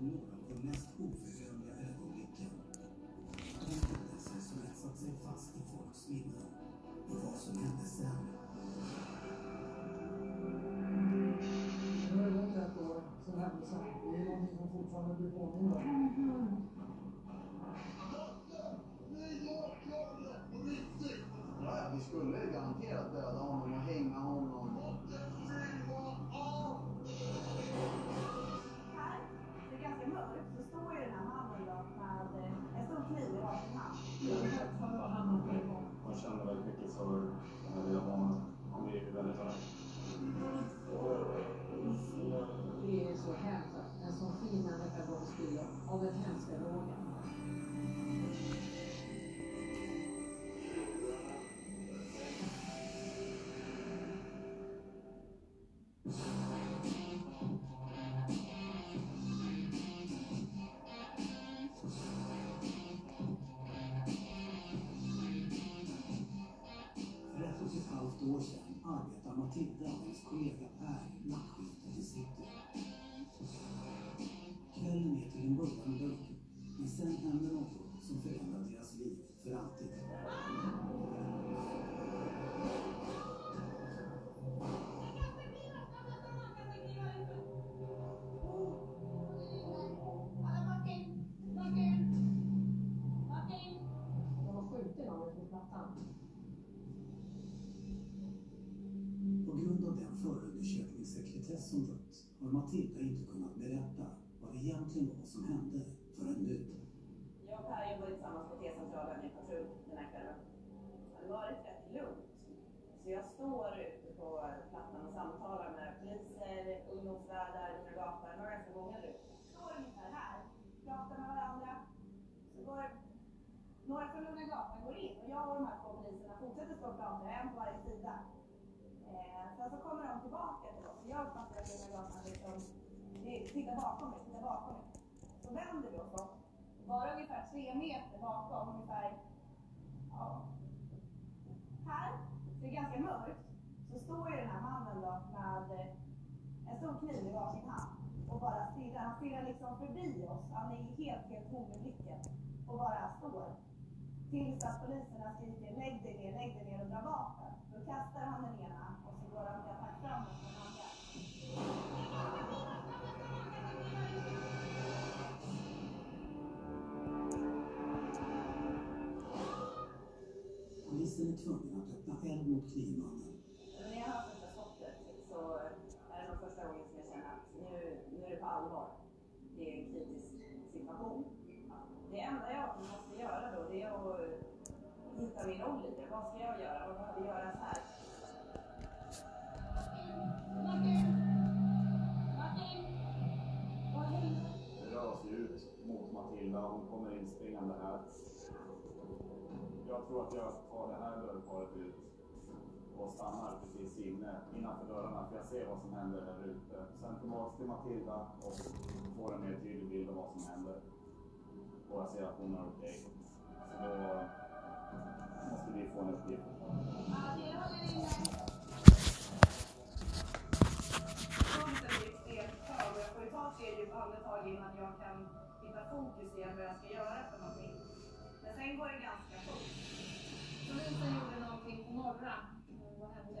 om några av de arbetar Matilda och förundersökningssekretess som rått har Matilda inte kunnat berätta vad det egentligen var som hände förrän nu. Jag och Per jobbade tillsammans på T-centralen i patrull den här kvällen. Det hade varit rätt lugnt. Så jag står ute på plattan och samtalar med poliser, ungdomsvärdar, Lugna Gatan, det var ganska många nu. Står ungefär här, pratar med varandra. Så går några från Lugna Gatan går in och jag och de här två poliserna fortsätter stå och prata, en på varje sida. Eh, sen så kommer de tillbaka till oss. Jag uppfattar att Lugna Gatan liksom, titta bakom mig, titta bakom mig. Så vänder vi oss om bara ungefär tre meter bakom, ungefär, ja, här, det är ganska mörkt, så står ju den här mannen då med eh, en stor kniv i varsin hand och bara stirrar. Han stirrar liksom förbi oss. Han är helt, helt tom i blicken och bara står. Tills att poliserna skriker lägg dig ner, lägg dig ner och dra vapen. Då kastar han den ner. Knivmannen. När jag hör första skottet så är det nog första gången som jag känner att nu, nu är det på allvar. Det är en kritisk situation. Det enda jag måste göra då det är att hitta min roll i det. Vad ska jag göra? Vad behöver göras här? Det rör sig ut mot Matilda. Hon kommer inspringande här. Jag tror att jag tar det här dörrparet ut och stannar precis inne innanför dörrarna för jag ser vad som händer där ute. Sen tillbaks till Matilda och får en mer tydlig bild av vad som händer. Och jag ser att hon är okej. Så då måste vi få en uppgift. Tre djupa andetag innan jag kan hitta fokus igen vad jag ska göra för någonting. Men sen går det ganska fort. Polisen gjorde någonting på norra. Eh, Vad hände?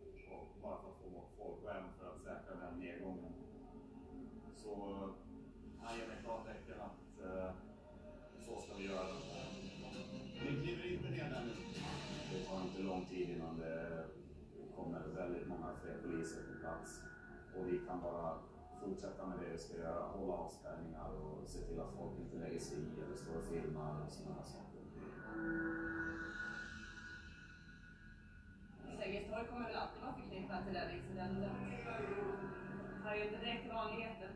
Och bara för att få bort folk och även för att säkra den nedgången. Så han ger mig klartecken att eh, så ska vi göra. Vi kliver inte ner där nu. Det tar inte lång tid innan det kommer väldigt många fler poliser på plats. Och vi kan bara fortsätta med det vi ska göra, hålla avspärrningar och se till att folk inte lägger sig i eller står och filmar och sådana saker. Sergels torg kommer väl alltid vara förknippat till den incidenten. Den hör ju inte direkt till vanligheten.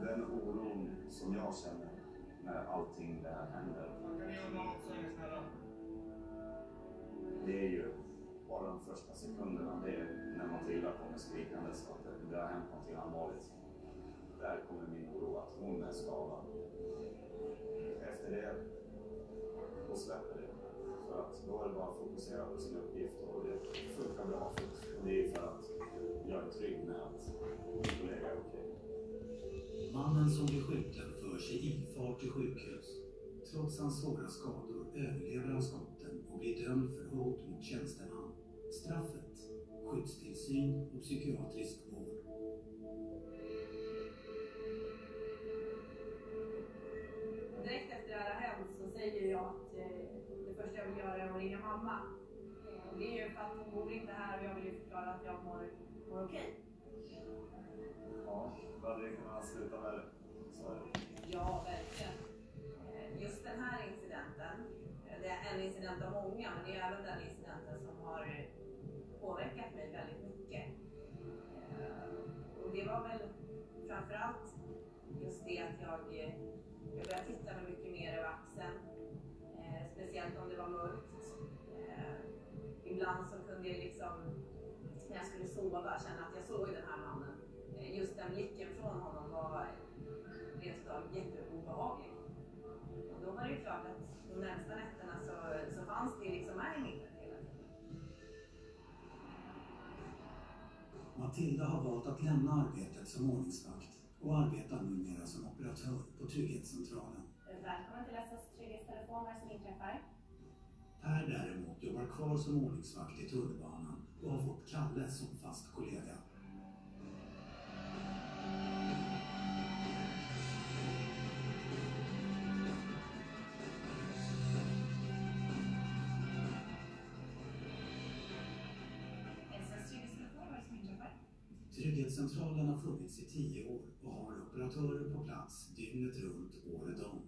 Den oron som jag känner när allting det här händer. Det är ju bara de första sekunderna. Det är när Matilda kommer skrikandes att det har hänt någonting allvarligt. Där kommer min oro att hon är skadad. Efter det och släpper det. För att då är det bara att fokusera på sin uppgift och det funkar bra. Och det är för att jag är trygg med att min kollega är okej. Mannen som blir skjuten för sig infart till sjukhus. Trots hans svåra skador överlever han skotten och blir dömd för hot mot tjänsteman. Straffet? Skyddstillsyn och psykiatrisk vård. Har hänt så säger jag att eh, det första jag vill göra är att ringa mamma. Och det är ju för att hon bor inte här och jag vill ju förklara att jag mår, mår okej. Ja, då hade det kunnat sluta är det. Ja, verkligen. Eh, Just den här incidenten, eh, det är en incident av många, men det är även den incidenten som har påverkat mig väldigt mycket. Och det var väl framförallt just det att jag, jag började titta mig mycket mer över axeln. Eh, Speciellt om det var mörkt. Eh, Ibland så kunde jag liksom, när jag skulle sova, känna att jag såg den här mannen. Eh, Just den blicken från honom var rent av jätteobehaglig. Och då var det ju klart att de närmsta nätterna så, så fanns det liksom med i minnet hela tiden. Matilda har valt att lämna arbetet som ordningsvakt och arbetar numera som operatör på Trygghetscentralen. Välkommen till SOS Trygghetstelefon, det som inträffar? Per däremot jobbar kvar som ordningsvakt i tunnelbanan och har fått Kalle som fast kollega. Trygghetscentralen har funnits i tio år och har operatörer på plats dygnet runt, året om.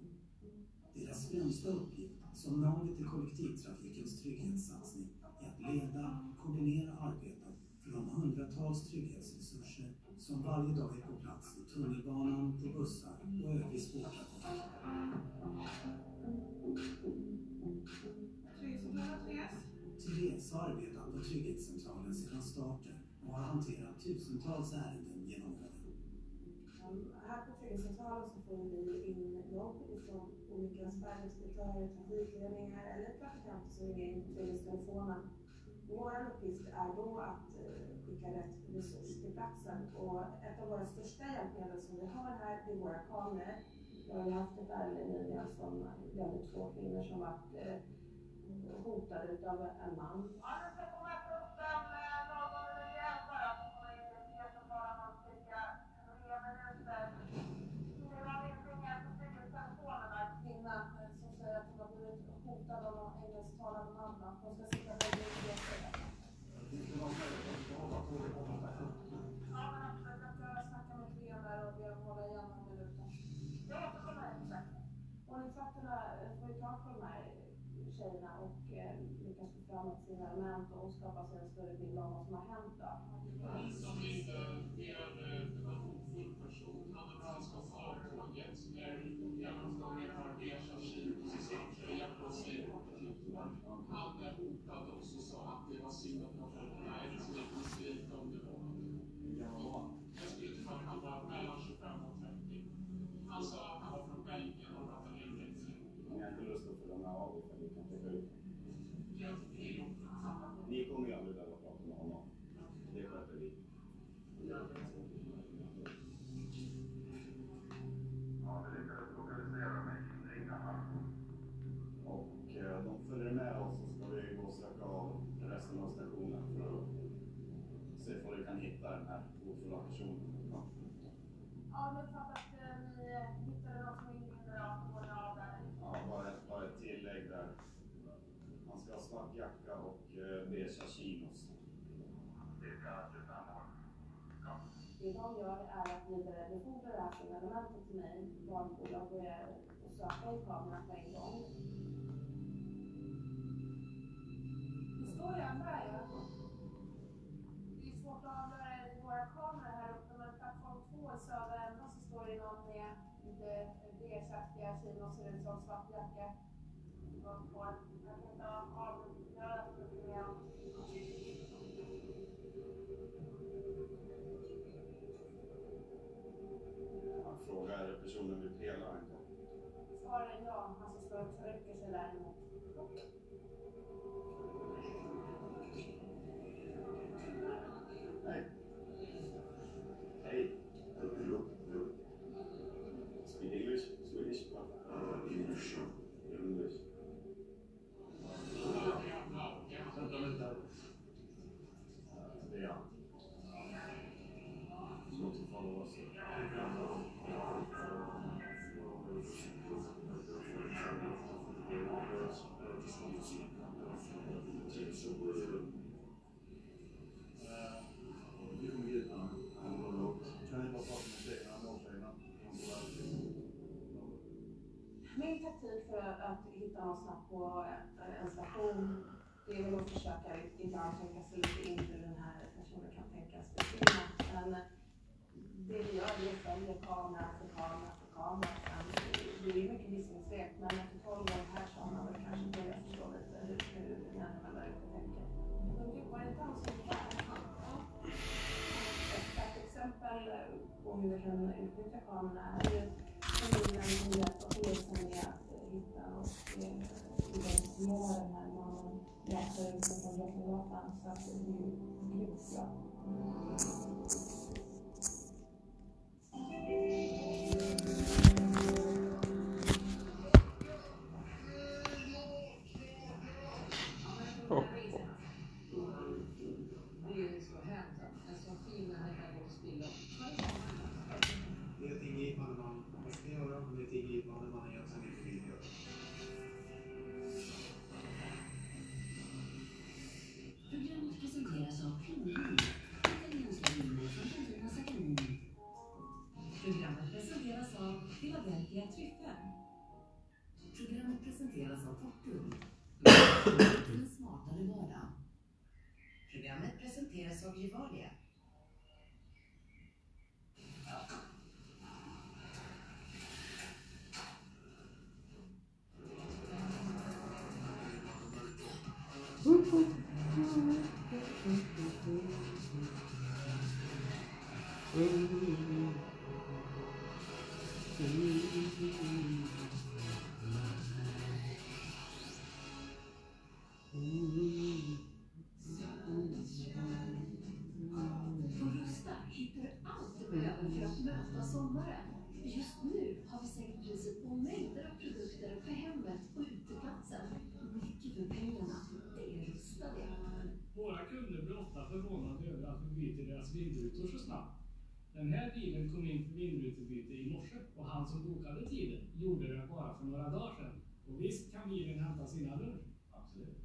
Deras främsta uppgift som navet i kollektivtrafikens trygghetssatsning är att leda och koordinera arbetet för de hundratals trygghetsresurser som varje dag är på plats i tunnelbanan, på bussar och övrig spårtrafik. Therese har arbetat på Trygghetscentralen sedan starten och har hanterat tusentals ärenden genom åren. Här på Trygghetscentralen så får vi in jobb från olika färdexpeditörer, trafikledningar eller trafikanter som ringer in trygghetstelefonen. Vår uppgift är då att eh, skicka rätt resurs till platsen och ett av våra största hjälpmedel som vi har här är våra kameror. Vi har haft ett ärende nyligen som gällde två kvinnor som var eh, hotade utav en man. Ja, Det är väl att försöka ibland tänka sig lite in hur den här personen kan tänkas befinna. Men det vi gör det är att följa kamera för kamera för kamera. Sen Det är mycket gissningslek, men efter 12 år här så har man väl kanske börjat förstå lite hur, hur människan där ute tänker. Men det var inte alls ungefär. Ett ett exempel på hur vi kan utnyttja kamerorna är ju kommunen med hjälp av polisen med att hitta och identifiera den här läsa ut från Drottninggatan. Så att det är ju grymt bra. Sommaren. Just nu har vi sänkt priset på mängder av produkter för hemmet och uteplatsen. Mycket för pengarna. Det är rustade. Våra kunder blir ofta förvånade över att vi byter deras vindrutor så snabbt. Den här bilen kom in för vindrutebyte i morse och han som bokade tiden gjorde det bara för några dagar sedan. Och visst kan bilen hämta sina lunch? Absolut.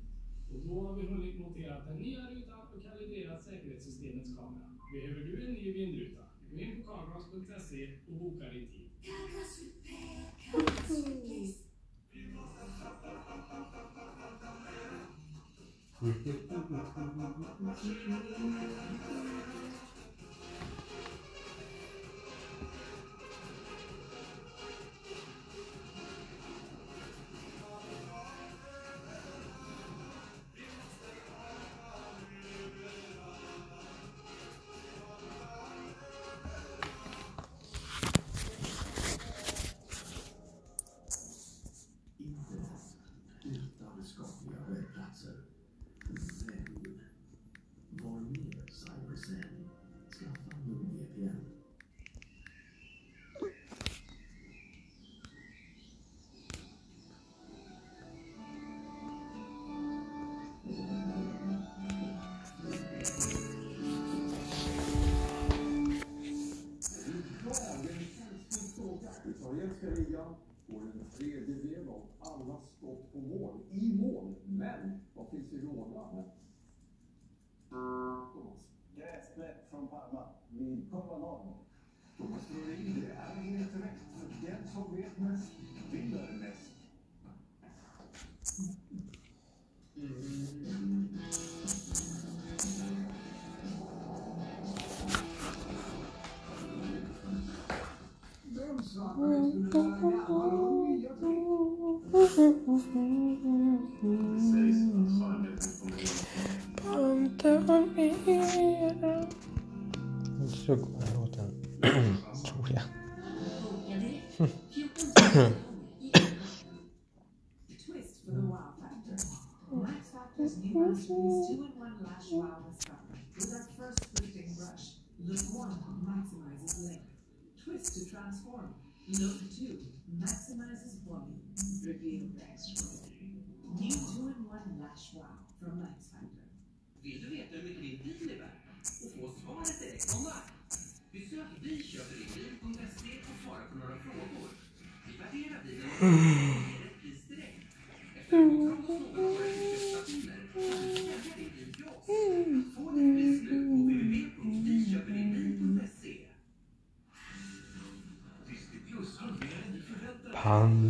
Och då har vi hunnit montera den nya rutan och kalibrerat säkerhetssystemets kamera. Behöver du en ny vindruta? In på carglass.se och boka din tid. Vid Pavanano. Thomas Florin, det är helt rätt. Den som vet mest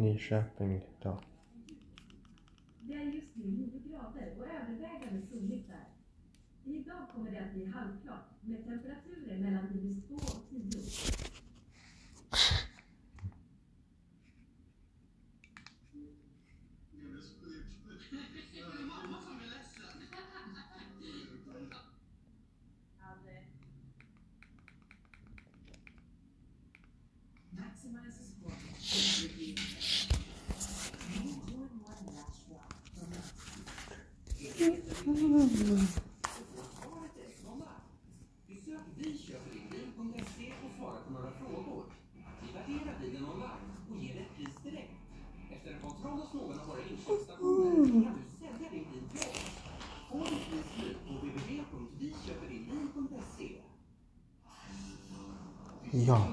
Nyköping idag. Det är just nu 9 grader och övervägande soligt där. Idag kommer det att bli halvklart med temperaturer mellan minus 2 och 10. Maximizes performance. New two-in-one lash wrap from Besök viköperdinbil.se och svara på några frågor. Vi värderar bilen online och ger ett pris direkt. Efter en kontroll hos någon av våra inköpsstationer kan du sälja din bil till oss. Få ditt pris nu på www.viköperdinbil.se. Ja,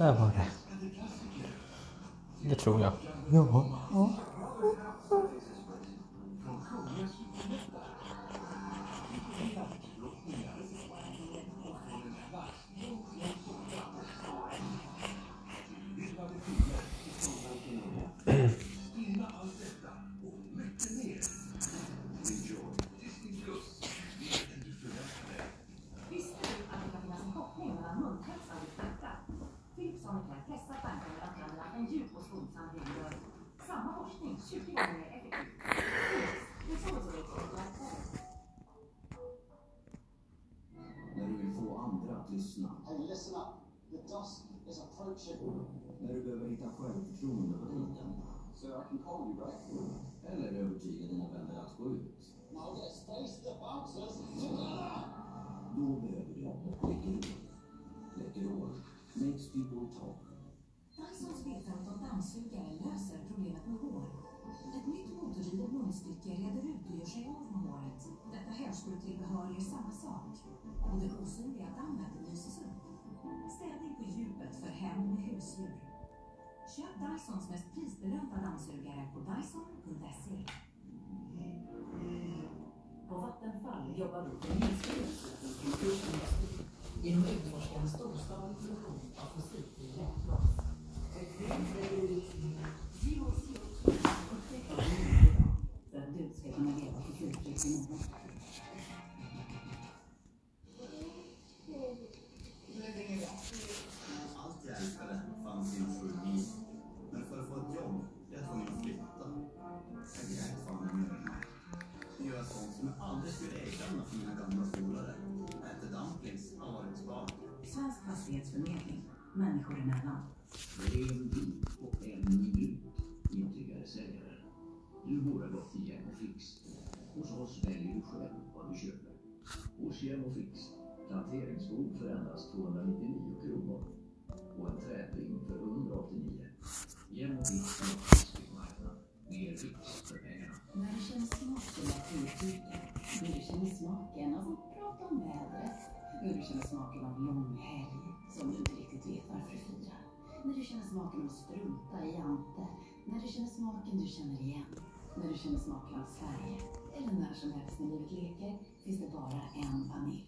där var det. Det tror jag. Ja. När du behöver hitta självförtroende på tiden. Sök en can call you, right? Eller övertyga dina vänner att gå ut. Now let's face the bouncers together! Då behöver du Läkerol. Läkerol makes people talk. Dysons V15 dammsugare löser problemet med hår. Ett nytt motordrivet munstycke reder ut och gör sig av med håret. Detta hörskoltillbehör gör samma sak. Och det osynliga dammet lyses upp. Städning på djupet för hem med husdjur. Köp Dysons mest prisbelönta dammsugare på dyson.se. På Vattenfall jobbar vi för minskad utsläpp genom att utforska en storskalig produktion av fossilfri vätgas. Zero CO2 utvecklar vi nu idag för att du ska kunna leva fossilfritt imorgon. Allt Svensk fastighetsförmedling, människor emellan. Det är en bil och en minut, intygar säljaren. Du borde ha gått till Gem Fix. Hos oss väljer du själv vad du köper. Hos Gem Fix, planteringsskog för endast 299 kronor och en trädring för 189. Gem Fix marknad. Mer fix för pengarna. När du känner smaken av tilltygen, när du känner smaken av att prata om vädret, när du känner smaken av långhelg som du inte riktigt vet varför du firar, när du känner smaken av att strunta i Ante, när du känner smaken du känner igen, när du känner smaken av Sverige eller när som helst när livet leker finns det bara en vanilj.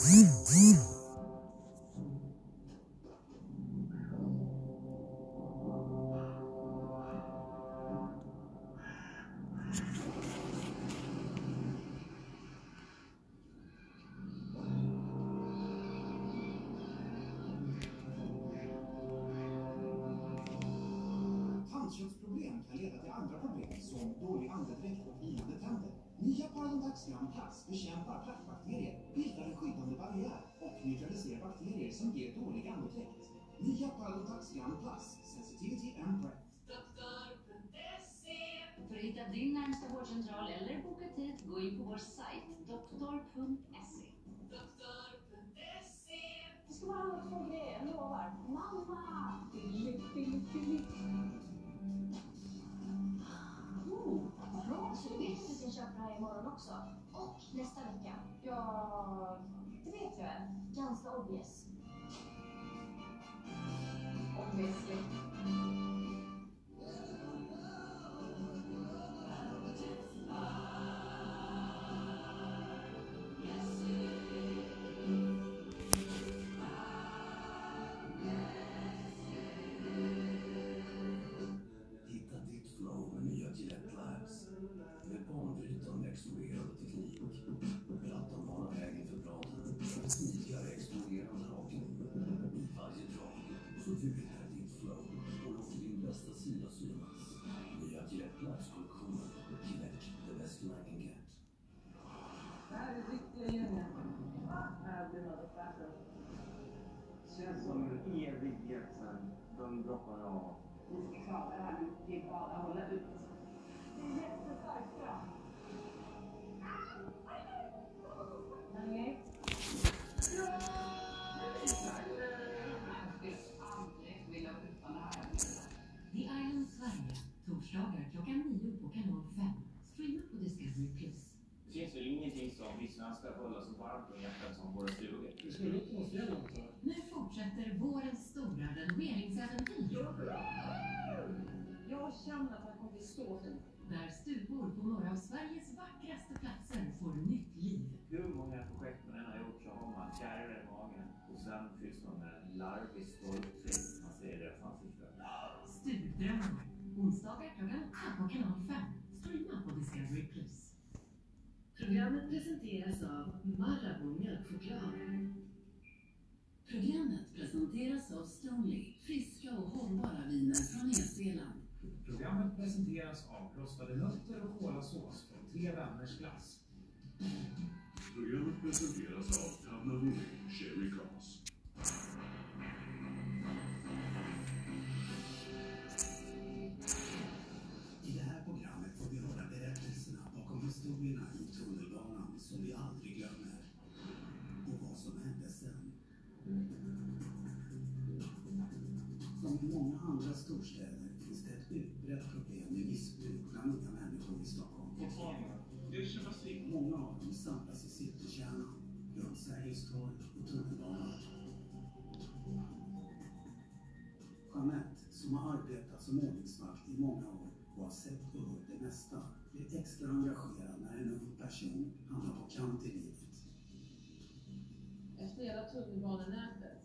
Tandköttsproblem Plus bekämpar plackbakterier, bildar en skyddande barriär och neutraliserar bakterier som ger dålig andedräkt. Nya Parodontax-Gram Plus, sensitivity and breath. För att hitta din närmsta vårdcentral eller boka tid, gå in på vår sajt doktor.se. Ja, det vet jag. Ganska obvious. Obviously. De droppade av. Vi ska klara det här. Det är bara att hålla ut. Det är jättestarkt bra. Hörni. The Island Sverige, torsdagar klockan nio på kanal 5. Streama på Discovery+. Plus. Det finns väl ingenting som vi svenskar håller så varmt om hjärtat som våra stugor. Nu fortsätter vårens renoveringsäventyr. Jag känner att det kommer bli fint. Där stugor på några av Sveriges vackraste platser får nytt liv. Hur många projekt man än har gjort så har man fjärilar i magen och sen fylls man med larvig stolthet. Man ser deras ansikten. Stugdrömmar. Onsdagar klockan åtta på kanal 5. Streama på Discovery+. Programmet presenteras av Marabou mjölkchoklad. Programmet presenteras av Stonely, friska och hållbara viner från Nya Zeeland. Programmet presenteras av rostade nötter och kolasås från Tre Vänners Glass. Programmet presenteras av Tabnavori Cherry Cross. Runt Sergels torg och tunnelbanan. Jeanette, som har arbetat som ordningsvakt i många år och har sett och hört det mesta, blir extra engagerad när en ung person hamnar på kant i livet. Efter hela tunnelbanenätet,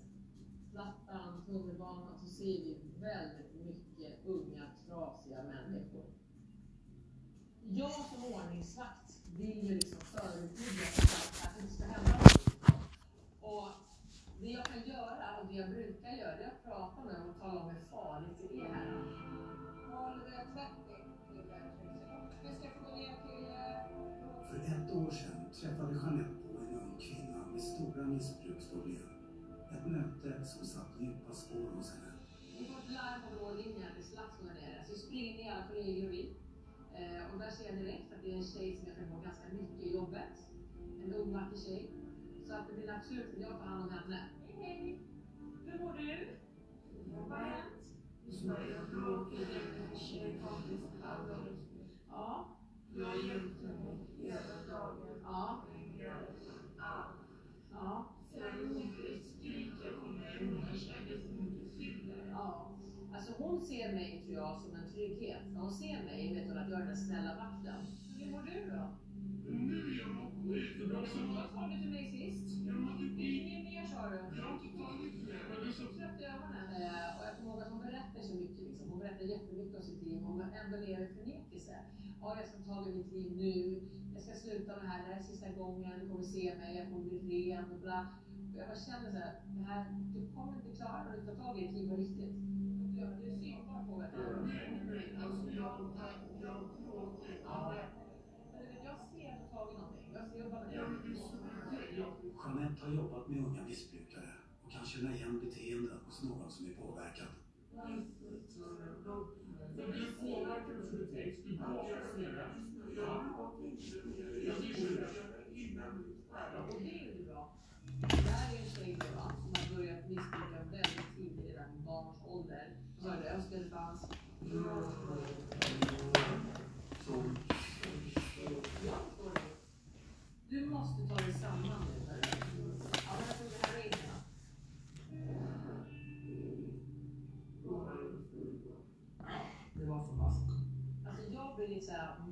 Plattan, tunnelbanan, så ser vi väldigt mycket unga, trasiga människor. Jag som ordningsvakt vill ju liksom förebygga att det inte ska hända någonting. Och det jag kan göra, och det jag brukar göra, det är att prata med dem och tala om hur farligt det är här. Håll det 30 Vi ska få gå ner till... För ett år sedan träffade Jeanette på en ung kvinna med stora missbruksproblem. Ett möte som satt djupa spår hos henne. Vi får ett larm på vår linje att det slagsmål där nere. Så springer ner alla kollegor och vi. Eh, och där ser jag direkt att det är en tjej som jag kan få ganska mycket i jobbet. En ung vacker tjej. Så att det blir naturligt att jag tar hand om henne. Hej, hej! Hur mår du? Vad har hänt? Ja. Jag har gömt henne hela dagen. Ja. Allt. Ja. Sen hon skrika på mig, hon kände så mycket fylla. Ja. Alltså hon ser mig, tror jag, som en trygghet. När hon ser mig vet hon att jag är den snälla vakten. Hur mår du då? Nu är jag mår skitbra. Vad sa du till mig sist? Inget mer sa du? Jag har inte tagit mer. Men du är så trött i ögonen. Och jag kommer ihåg att hon berättar så mycket. Liksom. Hon berättar jättemycket om sitt liv. Hon ändå lever i förnekelse. Ja, jag ska ta tag i mitt liv nu. Jag ska sluta med det här. Det här är sista gången. Du kommer se mig. Jag kommer bli ren och bla. Och jag bara känner så här. Det här du kommer inte klara det om du tar tag i ditt liv på riktigt. Du du är synbar på det. Alltså jag, jag gråter. Men du vet, jag ser att du har tagit någonting. Jag ser jobbar Jeanette har jobbat med unga missbrukare och kan känna igen beteenden hos någon som är påverkad. Blir det det. Det här är en tjej va, som har börjat missbruka väldigt tidigt, redan i barns ålder. Så har. Du måste ta dig samman nu blir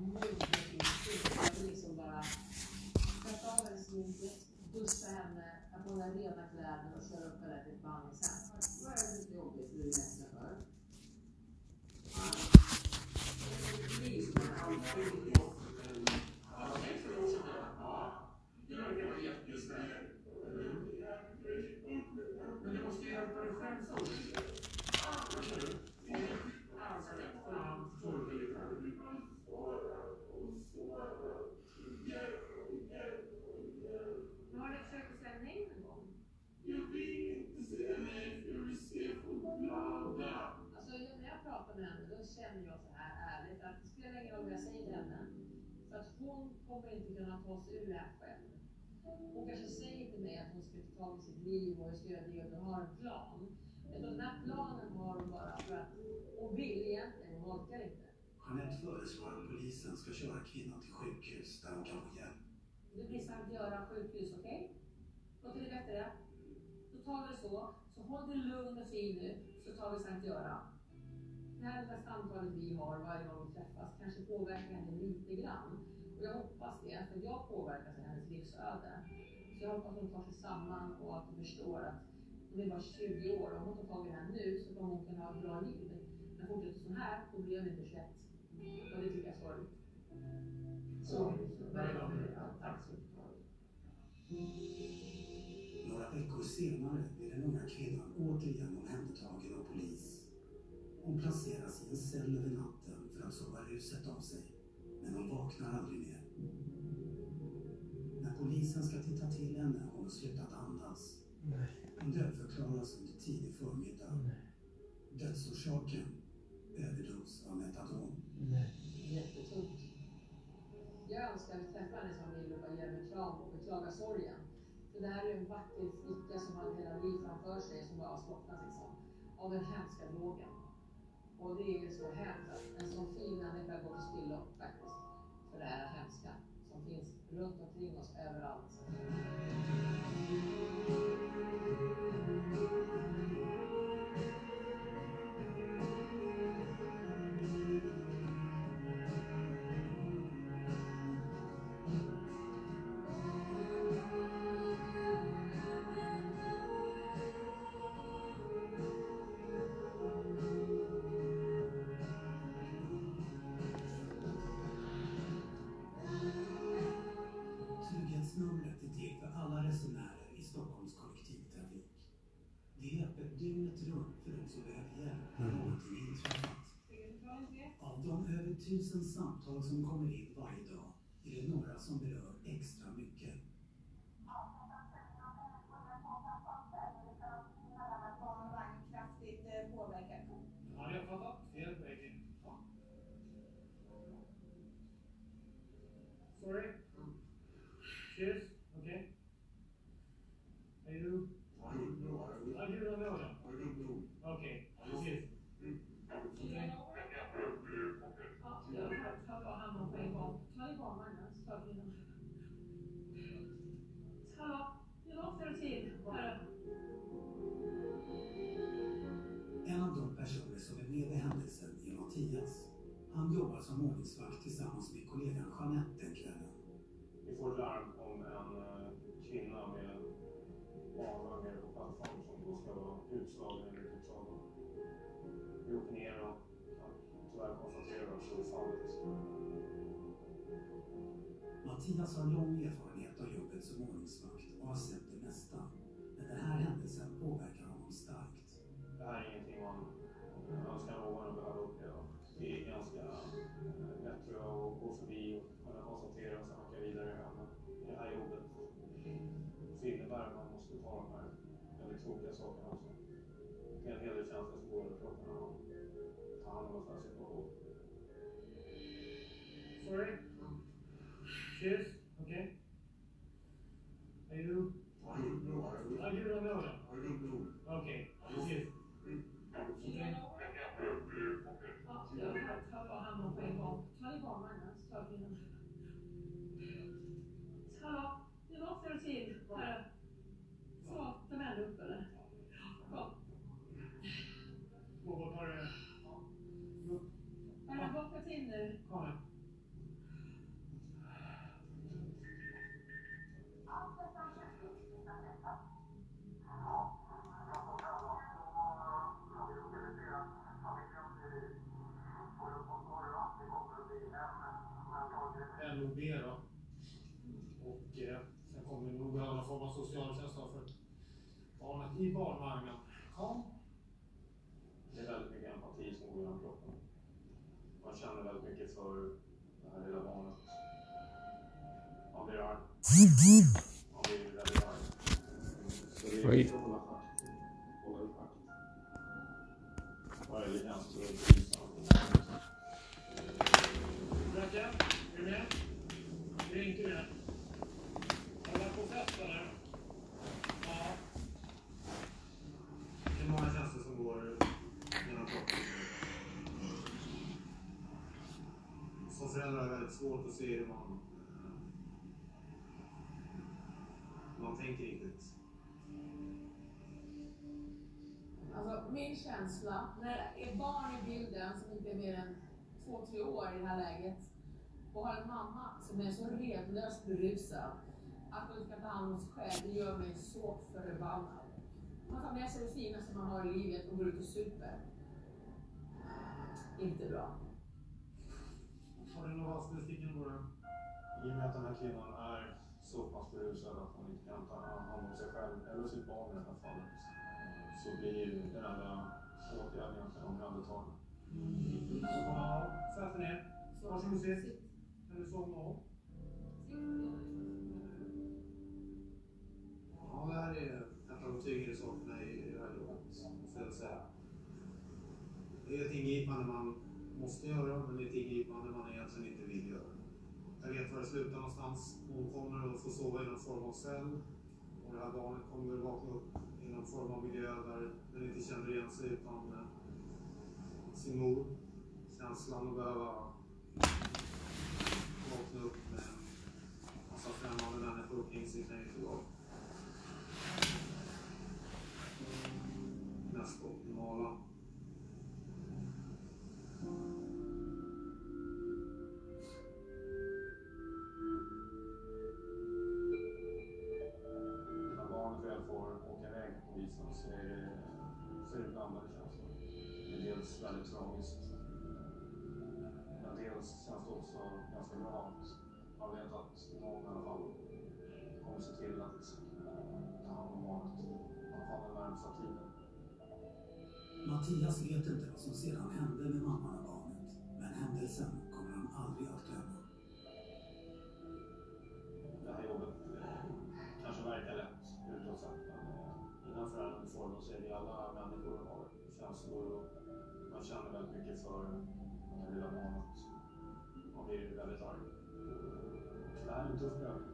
det och hon har en plan. Men den här planen har hon bara för att hon vill egentligen, hon orkar inte. Jeanette föreslår att polisen ska köra kvinnan till sjukhus där hon kan få hjälp. Det blir Sankt Göran sjukhus, okej? Låter det bättre? Då tar vi det så. Så håll dig lugn och fin nu, så tar vi Sankt Göran. Det här lilla samtalet vi har varje gång vi träffas kanske påverkar henne lite grann. Och jag hoppas det, för jag påverkas av hennes livsöde. Jag hoppas hon tar sig samman och att hon förstår att hon är bara 20 år och om hon tar tag i det här nu så kommer hon kunna ha ett bra liv. Men fortsätter så här, då blir hon inte 21. Och det tycker jag är sorgligt. Så, välkommen. Ja, tack så mycket. Några veckor senare blir den unga kvinnan återigen omhändertagen av polis. Hon placeras i en cell över natten för att sova ruset av sig. Men hon vaknar aldrig mer. Polisen ska titta till henne har hon slutat andas. Hon dödförklaras under tidig förmiddag. Dödsorsaken? Överdos av metadon. Jättetungt. Jag önskar att träffa hennes familj och bara ge dem en kram och beklaga sorgen. För det här är en vacker flicka som har hela liv framför sig som bara har slocknat liksom. Av den hemska drogen. Och det är så hemskt att en sån fin människa går till spillo faktiskt. För det här hemska runt omkring oss överallt. När. Av de över tusen samtal som kommer in varje dag är det några som berör extra En av de personer som är med vid händelsen är Mattias. Han jobbar som ordningsvakt tillsammans med kollegan Jeanette den kvällen. Vi får larm om en eh, kvinna med barnvagn nere på plattform som då ska vara utslagen tyvärr konstatera att så är fallet. Mattias har lång erfarenhet av jobbet som ordningsvakt och har sett det mesta. Men den här händelsen påverkar honom starkt. Det här är ingenting man önskar någon att behöva uppleva. Det är ganska eh, lätt tror jag att gå förbi och kunna konstatera och sen åka vidare. Men det här jobbet så innebär att man måste ta de här väldigt tråkiga sakerna också. Det är en hel del känslor som går under kroppen när man tar hand om en sån. Sorry. Cheers. I barnvagnen. Kom. Det är väldigt mycket empati som går genom kroppen. Man känner väldigt mycket för det här lilla barnet. Man blir arg. Min känsla, när det är barn i bilden som inte är mer än två, tre år i det här läget och har en mamma som är så redlöst berusad att hon ska ta hand om sig själv, det gör mig så förbannad. Man tar med sig det finaste man har i livet och går ut och super. Inte bra. Har du några avslutningar på det? I och med att den här kvinnan är så pass berusad att hon inte kan ta hand om sig själv eller den enda åtgärden egentligen omhändertagande. Ja, sätt dig ner. Varsågod sitt. Kan du somna om? Ja, det här är ett av de tyngre sakerna i det här jobbet, måste jag säga. Det är ett ingripande man måste göra, men det är ett ingripande man egentligen inte vill göra. Jag vet var det slutar någonstans. Hon kommer att få sova i någon form av cell. Och det här barnet kommer att vakna upp någon form av miljö där den inte känner igen sig utan eh, sin mor. Känslan att behöva vakna upp med en massa främmande människor kring sig kan ju inte vara mest optimala. Känner väldigt mycket för det här lilla barnet. Man blir väldigt arg. Så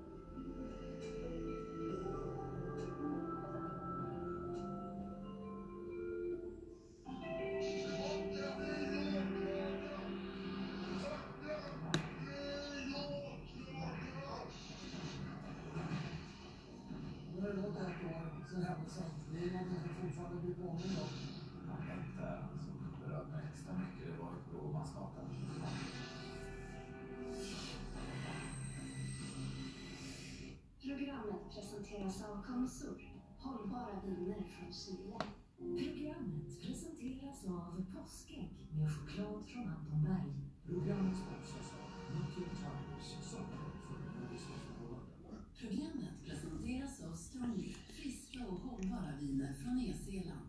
och hållbara viner från Nya Zeeland.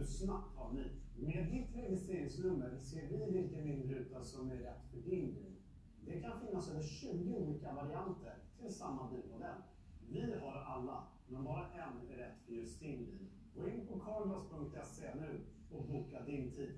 Hur snabbt har ni? Med ditt registreringsnummer ser vi vilken vindruta som är rätt för din bil. Det kan finnas över 20 olika varianter till samma bilmodell. Vi har alla, men bara en är rätt för just din bil. Gå in på carglass.se nu och boka din tid.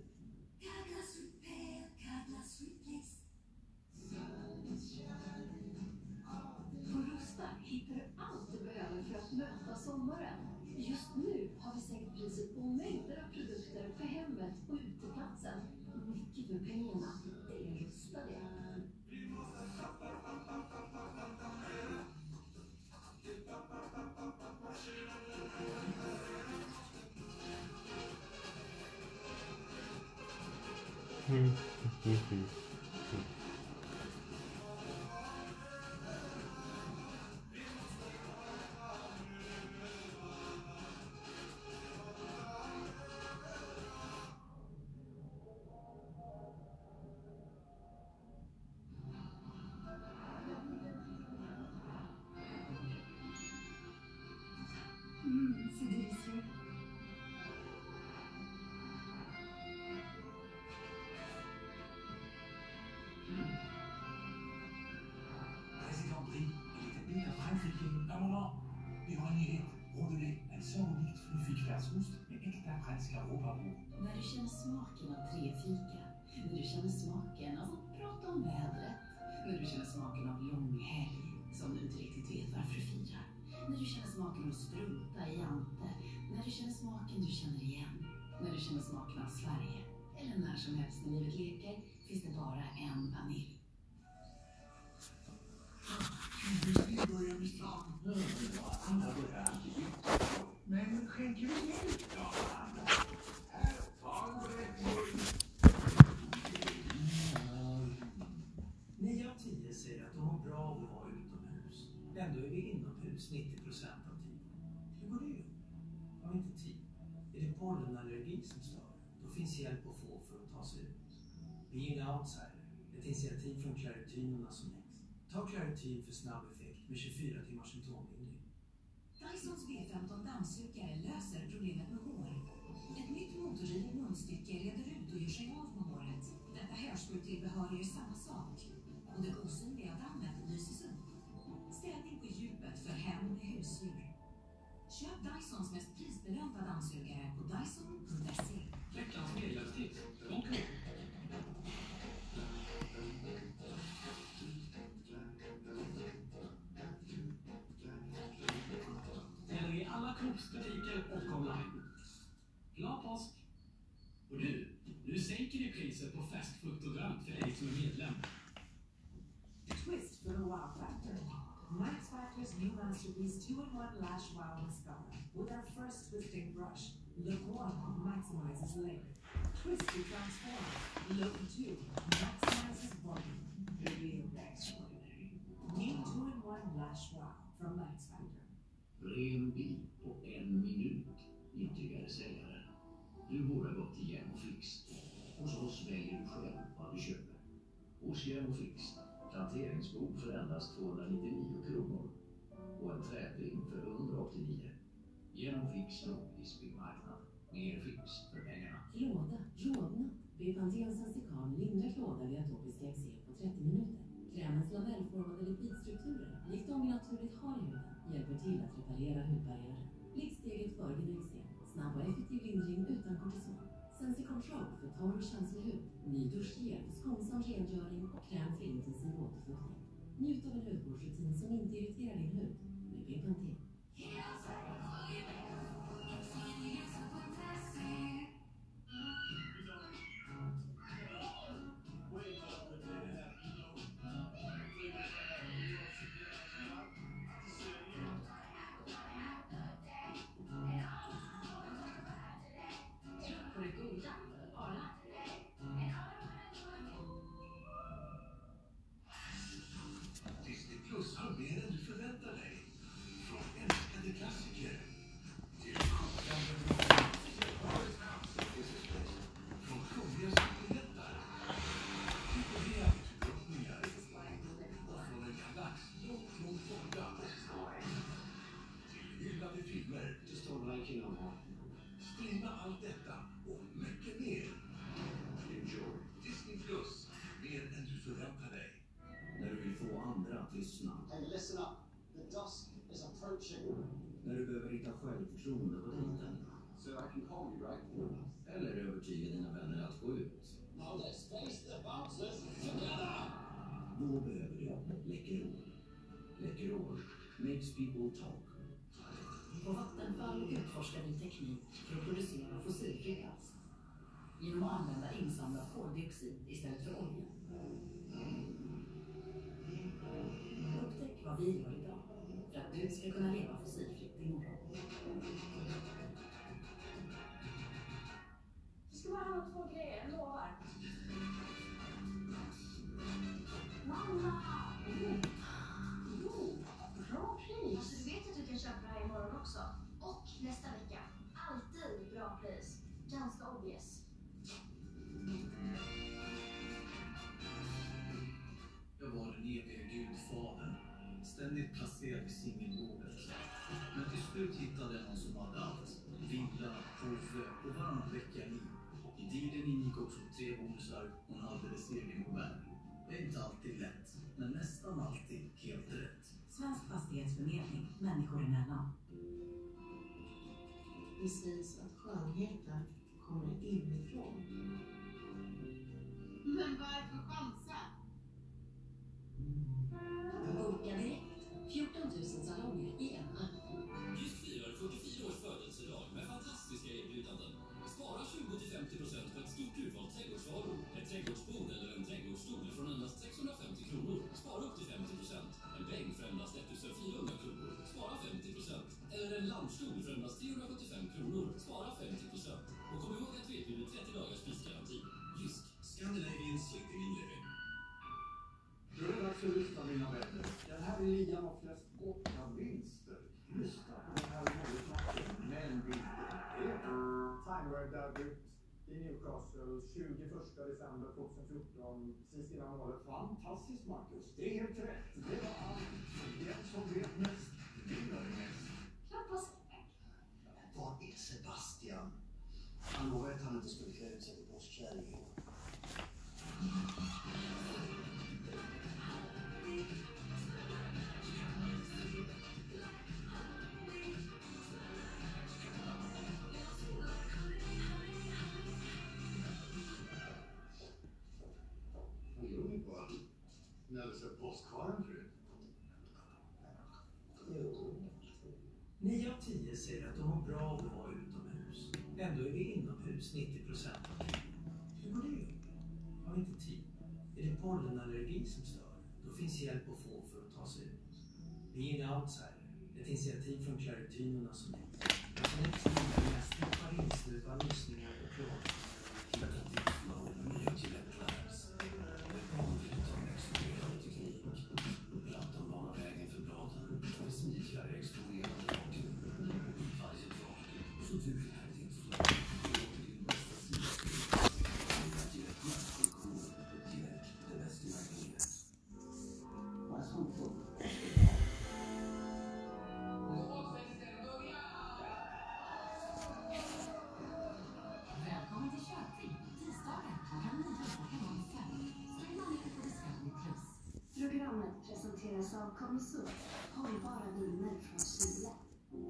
Flyfikfärskost med äkta franska råvaror. När du känner smaken av tre fika. När du känner smaken av att prata om vädret. När du känner smaken av långhelg som du inte riktigt vet varför du firar. När du känner smaken av att strunta i Ante. När du känner smaken du känner igen. När du känner smaken av Sverige. Eller när som helst när livet leker finns det bara en vanilj. Vi börjar med strand. Alla börjar. Men skänker vi ut? Ja, här, ta en brännburk. Nio av tio säger att de mår bra av att vara utomhus. Ändå är vi inomhus 90 procent av tiden. Hur går det? Har vi inte tid? Är det pollenallergi som stör? Då finns hjälp att få för att ta sig ut. Being Outsider, ett initiativ från Claritin som Nasonex. Ta Claritin för snabb effekt med 24 timmars. Dysons V15 dammsugare löser problemet med hår. Ett nytt motorrivet munstycke reder ut och gör sig av med håret. Detta hörseltillbehör gör samma sak. Och det osynliga dammet lyses upp. Städning på djupet för hem med husdjur. Köp Dysons mest prisbelönta dammsugare på dyson.se. new masterpiece 2-in-1 Lash Wow Mascara. With our first twisting brush, Look 1 maximizes length. Twist to transform. Look 2 maximizes volume. Reveal extraordinary. New 2-in-1 Lash Wow from Max Factor. Ren bil på en minut, intygar säljaren. Du borde ha gått till Jämo Fix. Hos oss väljer du själv vad du köper. Hos Jämo Fix, planteringsbord för endast 299 kronor och en trädring för 189. Genom Fix Nordisk marknad, Mer fix för pengarna. Klåda, rodnad. Bepanten Sensical lindrar klåda vid atopiska eksem på 30 minuter. Krämens lavellformade lipidstrukturer, likt de vi naturligt har i huden, hjälper till att reparera hudbarriären. Blixtsteget för eksem. Snabb och effektiv lindring utan kortison. Sensi Control för torr och känslig hud. Ny duschgel för skonsam rengöring och kräm för intensiv återfuktning. Njut av en hudvårdsrutin som inte irriterar din hud med Bepanten. Trött hitta självförtroende på dejten. So I can call you, right? Eller övertyga dina vänner att gå ut. Now let's face the bouncers together! Då behöver du Läkerol. Läkerol makes people talk. På Vattenfall utforskar vi teknik för att producera fossilfri gas. Genom att använda insamlad koldioxid istället för olja. Upptäck vad vi gör idag för att du ska kunna leva tre bonusar och en alldeles egen modell. Det är inte alltid lätt, men nästan alltid helt rätt. Svensk fastighetsförmedling, människor emellan. Vi precis innan målet. Fantastiskt Marcus, det är helt rätt. Det var allt. Den som vet mest vinner mest. Knappast. Var är Sebastian? Han lovade att han inte skulle klä ut sig till påskkärring i år. House här. Ett initiativ från Cherry Tunorna som ni. Som är mest, hoppar in, snuvar loss,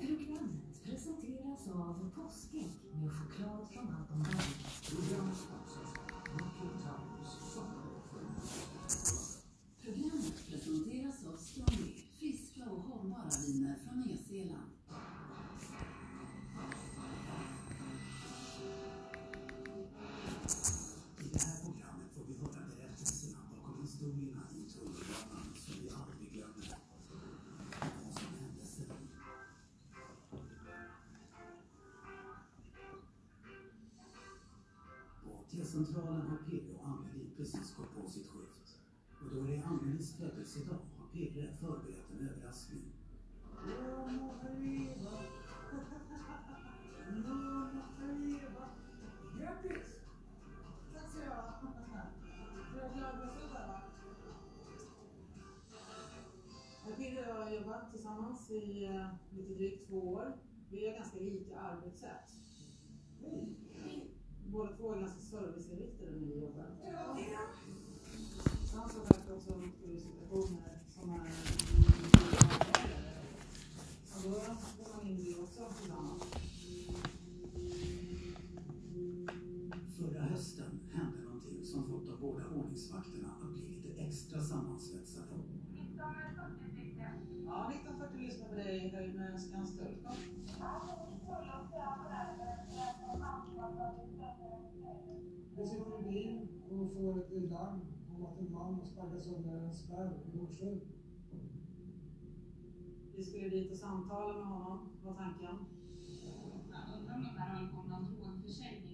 Programmet presenteras av Påskägg med choklad från Alpenberg. precis gått på sitt skift. Och då är det alldeles plötsligt idag och Pelle förberett en överraskning. Grattis! Tack ska? Jag och har jobbat tillsammans i eh, lite drygt två år. Vi är ganska båda två är ganska serviceinriktade när vi jobbar. Ja. hans värld i Nordsjön. Vi skulle dit och samtala med honom, var tanken. Jag undrar om de där höll någon drogförsäljning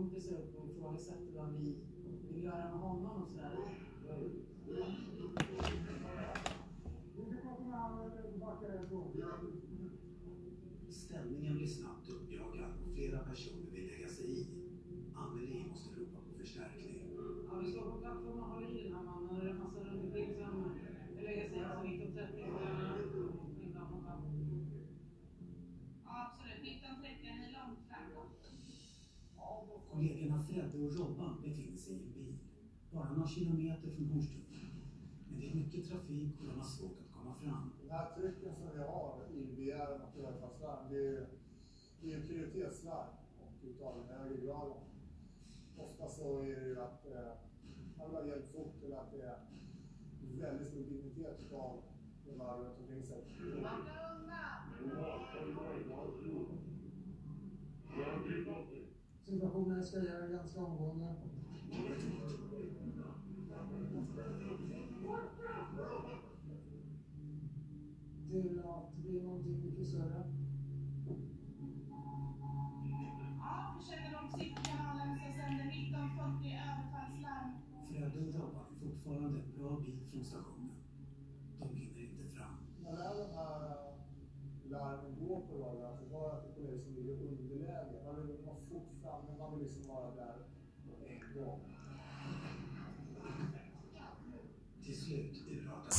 kompisar upp och ifrågasätter vad vi vill göra med honom och sådär. Stämningen blir snabbt uppjagad och flera personer vill lägga sig i. Anneli måste ropa på förstärkning. Ja, vi står på plattformen och håller i den här mannen. Det är en massa runt omkring som vill lägga sig i som Kollegorna Fredde och Robban befinner sig i en bil. Bara några kilometer från Hornstull. Men det är mycket trafik och de har svårt att komma fram. Den här trycken som vi har i begäran att överfallslarm, det är det är prioritetslarm och utav den högre graden. Ofta så är det ju att eh, alla har hjälpt fort eller att det är väldigt stor dignitet utav de här runt omkring sig. Situationen eskalerar ganska omgående. Till att det blir någonting mycket större. Ja, försöker de siktkanalen så sänder 1940 överfallslarm. Robban är fortfarande en bra bit från stationen. De hinner inte fram. När väl de här larmen går på att det bara att polisen ligger i underläge. Man vill vara fort framme, man vill liksom vara där på en gång. Till slut urartar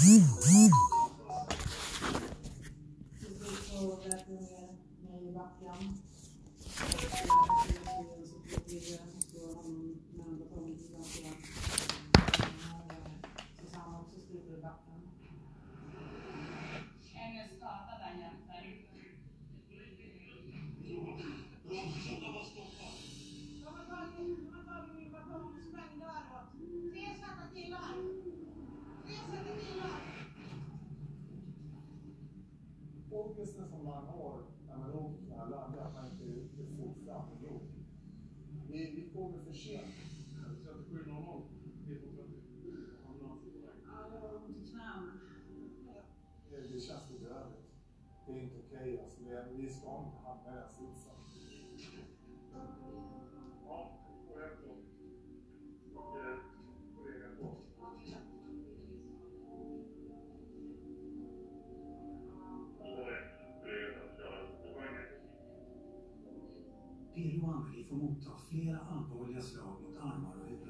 motta flera allvarliga slag mot armar och huvud.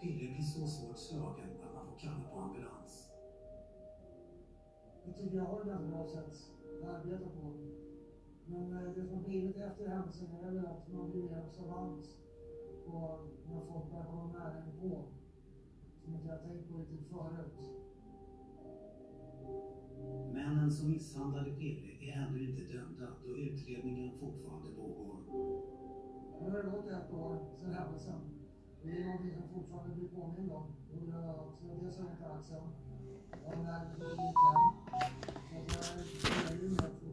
Pille blir så svårt slagen att man får kalla på ambulans. Jag tycker jag har ett ganska bra sätt att arbeta på. Men eh, det som blivit efter händelsen är väl att man blir mer observant på när folk börjar komma nära på. Som inte jag tänkt på riktigt förut. Männen som misshandlade Pirre är ännu inte dömda då utredningen fortfarande pågår. Nu har det gått ett år sedan händelsen. Det är någonting som fortfarande blir påmind om. På grund av att jag dels har ont i axeln. Jag har en nerv i kläm. Så jag är ju med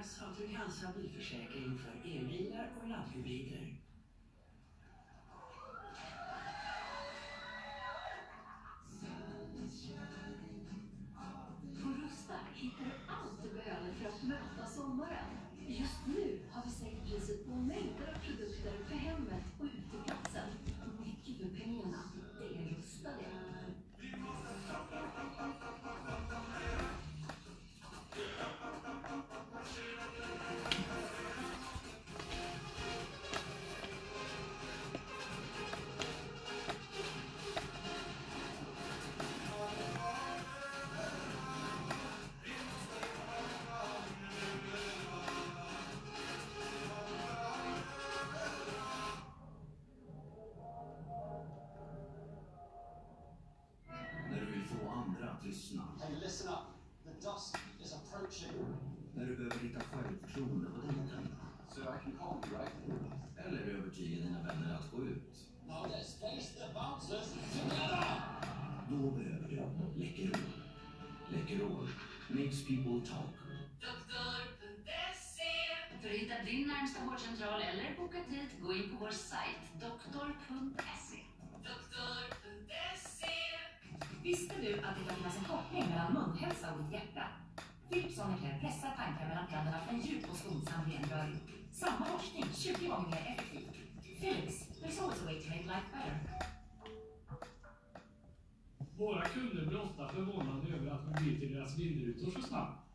presenteras av Trygg-Hansa bilförsäkring för elbilar och laddhybrider. You, right? Eller övertyga dina vänner att gå ut. Now let's face the bouncers together! Då behöver du Läkerol. Läkerol makes people talk. Doktor.se För att hitta din närmsta vårdcentral eller boka tid, gå in på vår sajt doktor.se. Doktor.se Visste du att det kan finnas en koppling mellan munhälsa och ditt hjärta? Philips Sonicare pressar tankar mellan tänderna för en djup och skonsam rengöring. Samma forskning, 20 gånger mer effektiv. Philips, there's always a way to make life better. Våra kunder blir ofta förvånade över att vi byter deras vindrutor så snabbt.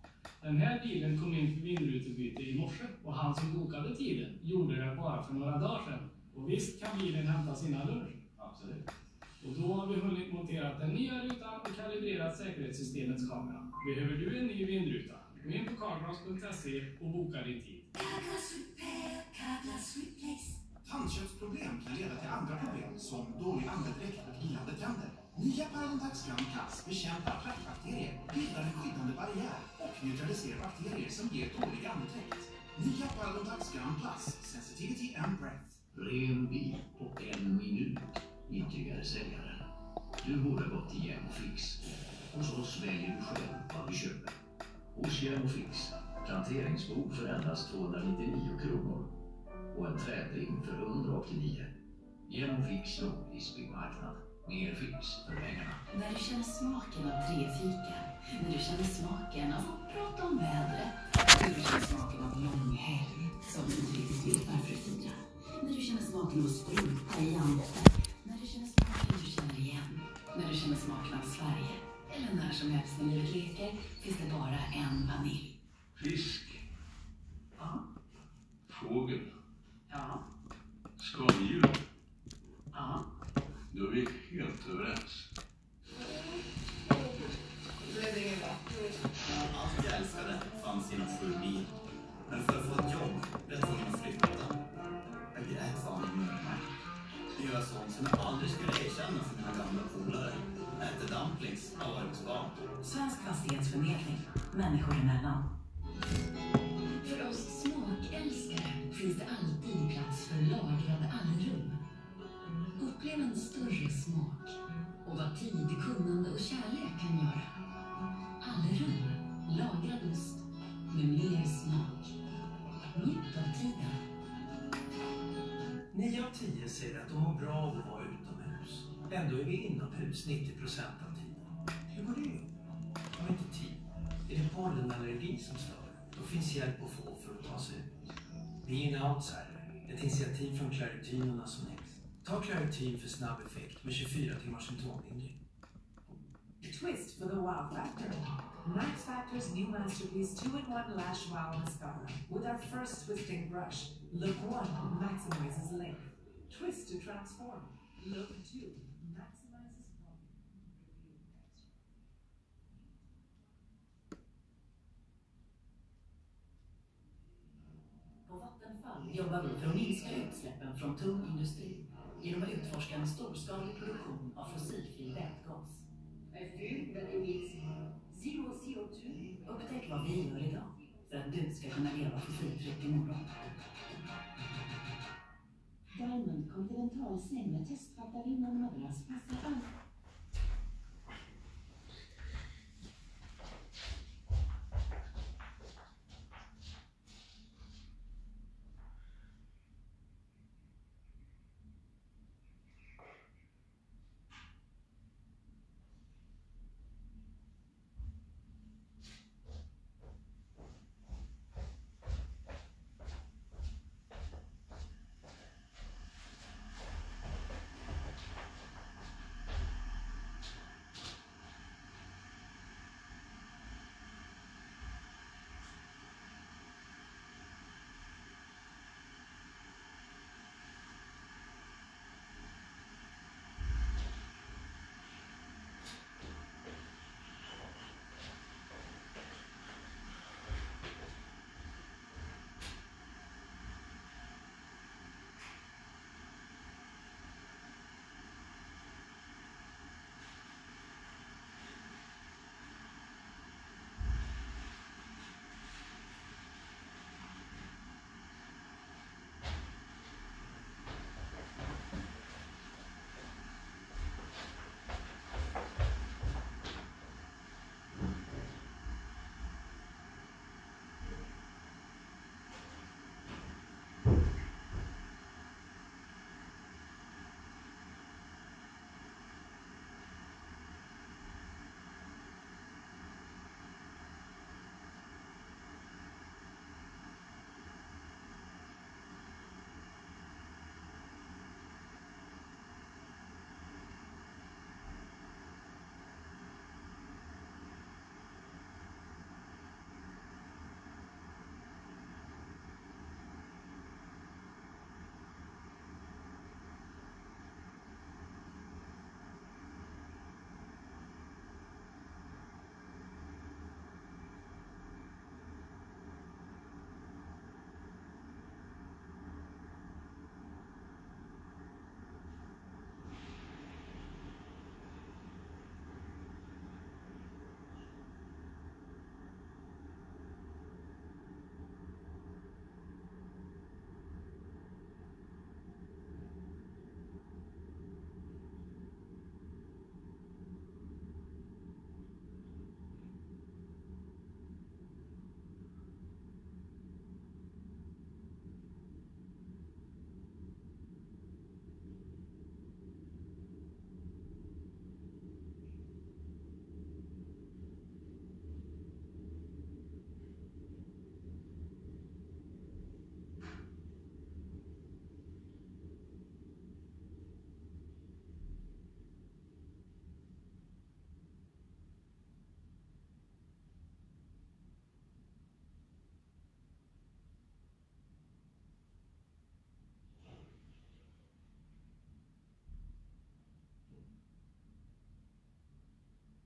Den här bilen kom in för vindrutebyte i morse och han som bokade tiden gjorde det bara för några dagar sedan. Och visst kan bilen hämta sina lunch. Absolut. Och då har vi hunnit montera den nya rutan och kalibrerat säkerhetssystemets kamera. Behöver du en ny vindruta? Gå in på carglass.se och boka din tid. Tandköttsproblem kan leda till andra problem som dålig andedräkt och ilande tänder. Nya Parodontax Gum Plus bekämpar plackbakterier, bildar en skyddande barriär och neutraliserar bakterier som ger dålig andedräkt. Nya Parodontax Gum Plus, sensitivity and breath. Ren bil på en minut. Intygar säljaren. Du borde gått till Jämofix. Hos oss väljer du själv vad du köper. Hos Jämofix. Planteringsbok för endast 299 kronor. Och en trädring för 189. Genom vigsel och Nordisk marknad. Mer fix för pengarna. När du känner smaken av trefika. När du känner smaken av att prata om vädret. När du känner smaken av långhelg som du inte riktigt vet varför du firar. När du känner smaken av att spruta i ansiktet. När du känner smaken du känner igen. När du känner smaken av Sverige. Eller när som helst när livet leker finns det bara en vanilj. Fisk. Ja. Fågel. Ja. Skaldjur. Ja. Då är vi helt överens. Allt jag älskade fanns inom sju mil. Men för att få ett jobb blev jag tvungen att flytta. Jag grät fan i munnen. Jag gör sånt som jag aldrig skulle erkänna för mina gamla polare. Äter dumplings av Örksbarn. Svensk fastighetsförmedling. Människor emellan. Finns det alltid plats för lagrade allrum. Upplev en större smak och vad tid, kunnande och kärlek kan göra. Allrum, lagrad ost med mer smak. Njut av tiden. Nio av tio säger att de mår bra av att vara utomhus. Ändå är vi inomhus 90 procent av tiden. Hur går det ihop? Har inte tid? Är det pollenallergi som stör? Då finns hjälp att få för att ta sig ut. Vi är en outsider. Ett initiativ från Claritin och Nasonex. Ta Claritin för snabb effekt med 24 timmars symptomlindring. Twist for the wow factor. Max Factor's new masterpiece 2-in-1 Lash Wow Mascara with our first twisting brush. Look 1 maximizes length. Twist to transform. Look 2 maximizes volume. På Vattenfall jobbar vi för att minska utsläppen från tung industri genom att utforska en storskalig produktion av fossilfri vätgas. Zero CO2. Upptäck vad vi gör idag för att du ska kunna leva fossilfritt imorgon. Diamond kontinentalsäng med testfattarinnor madrass passar allt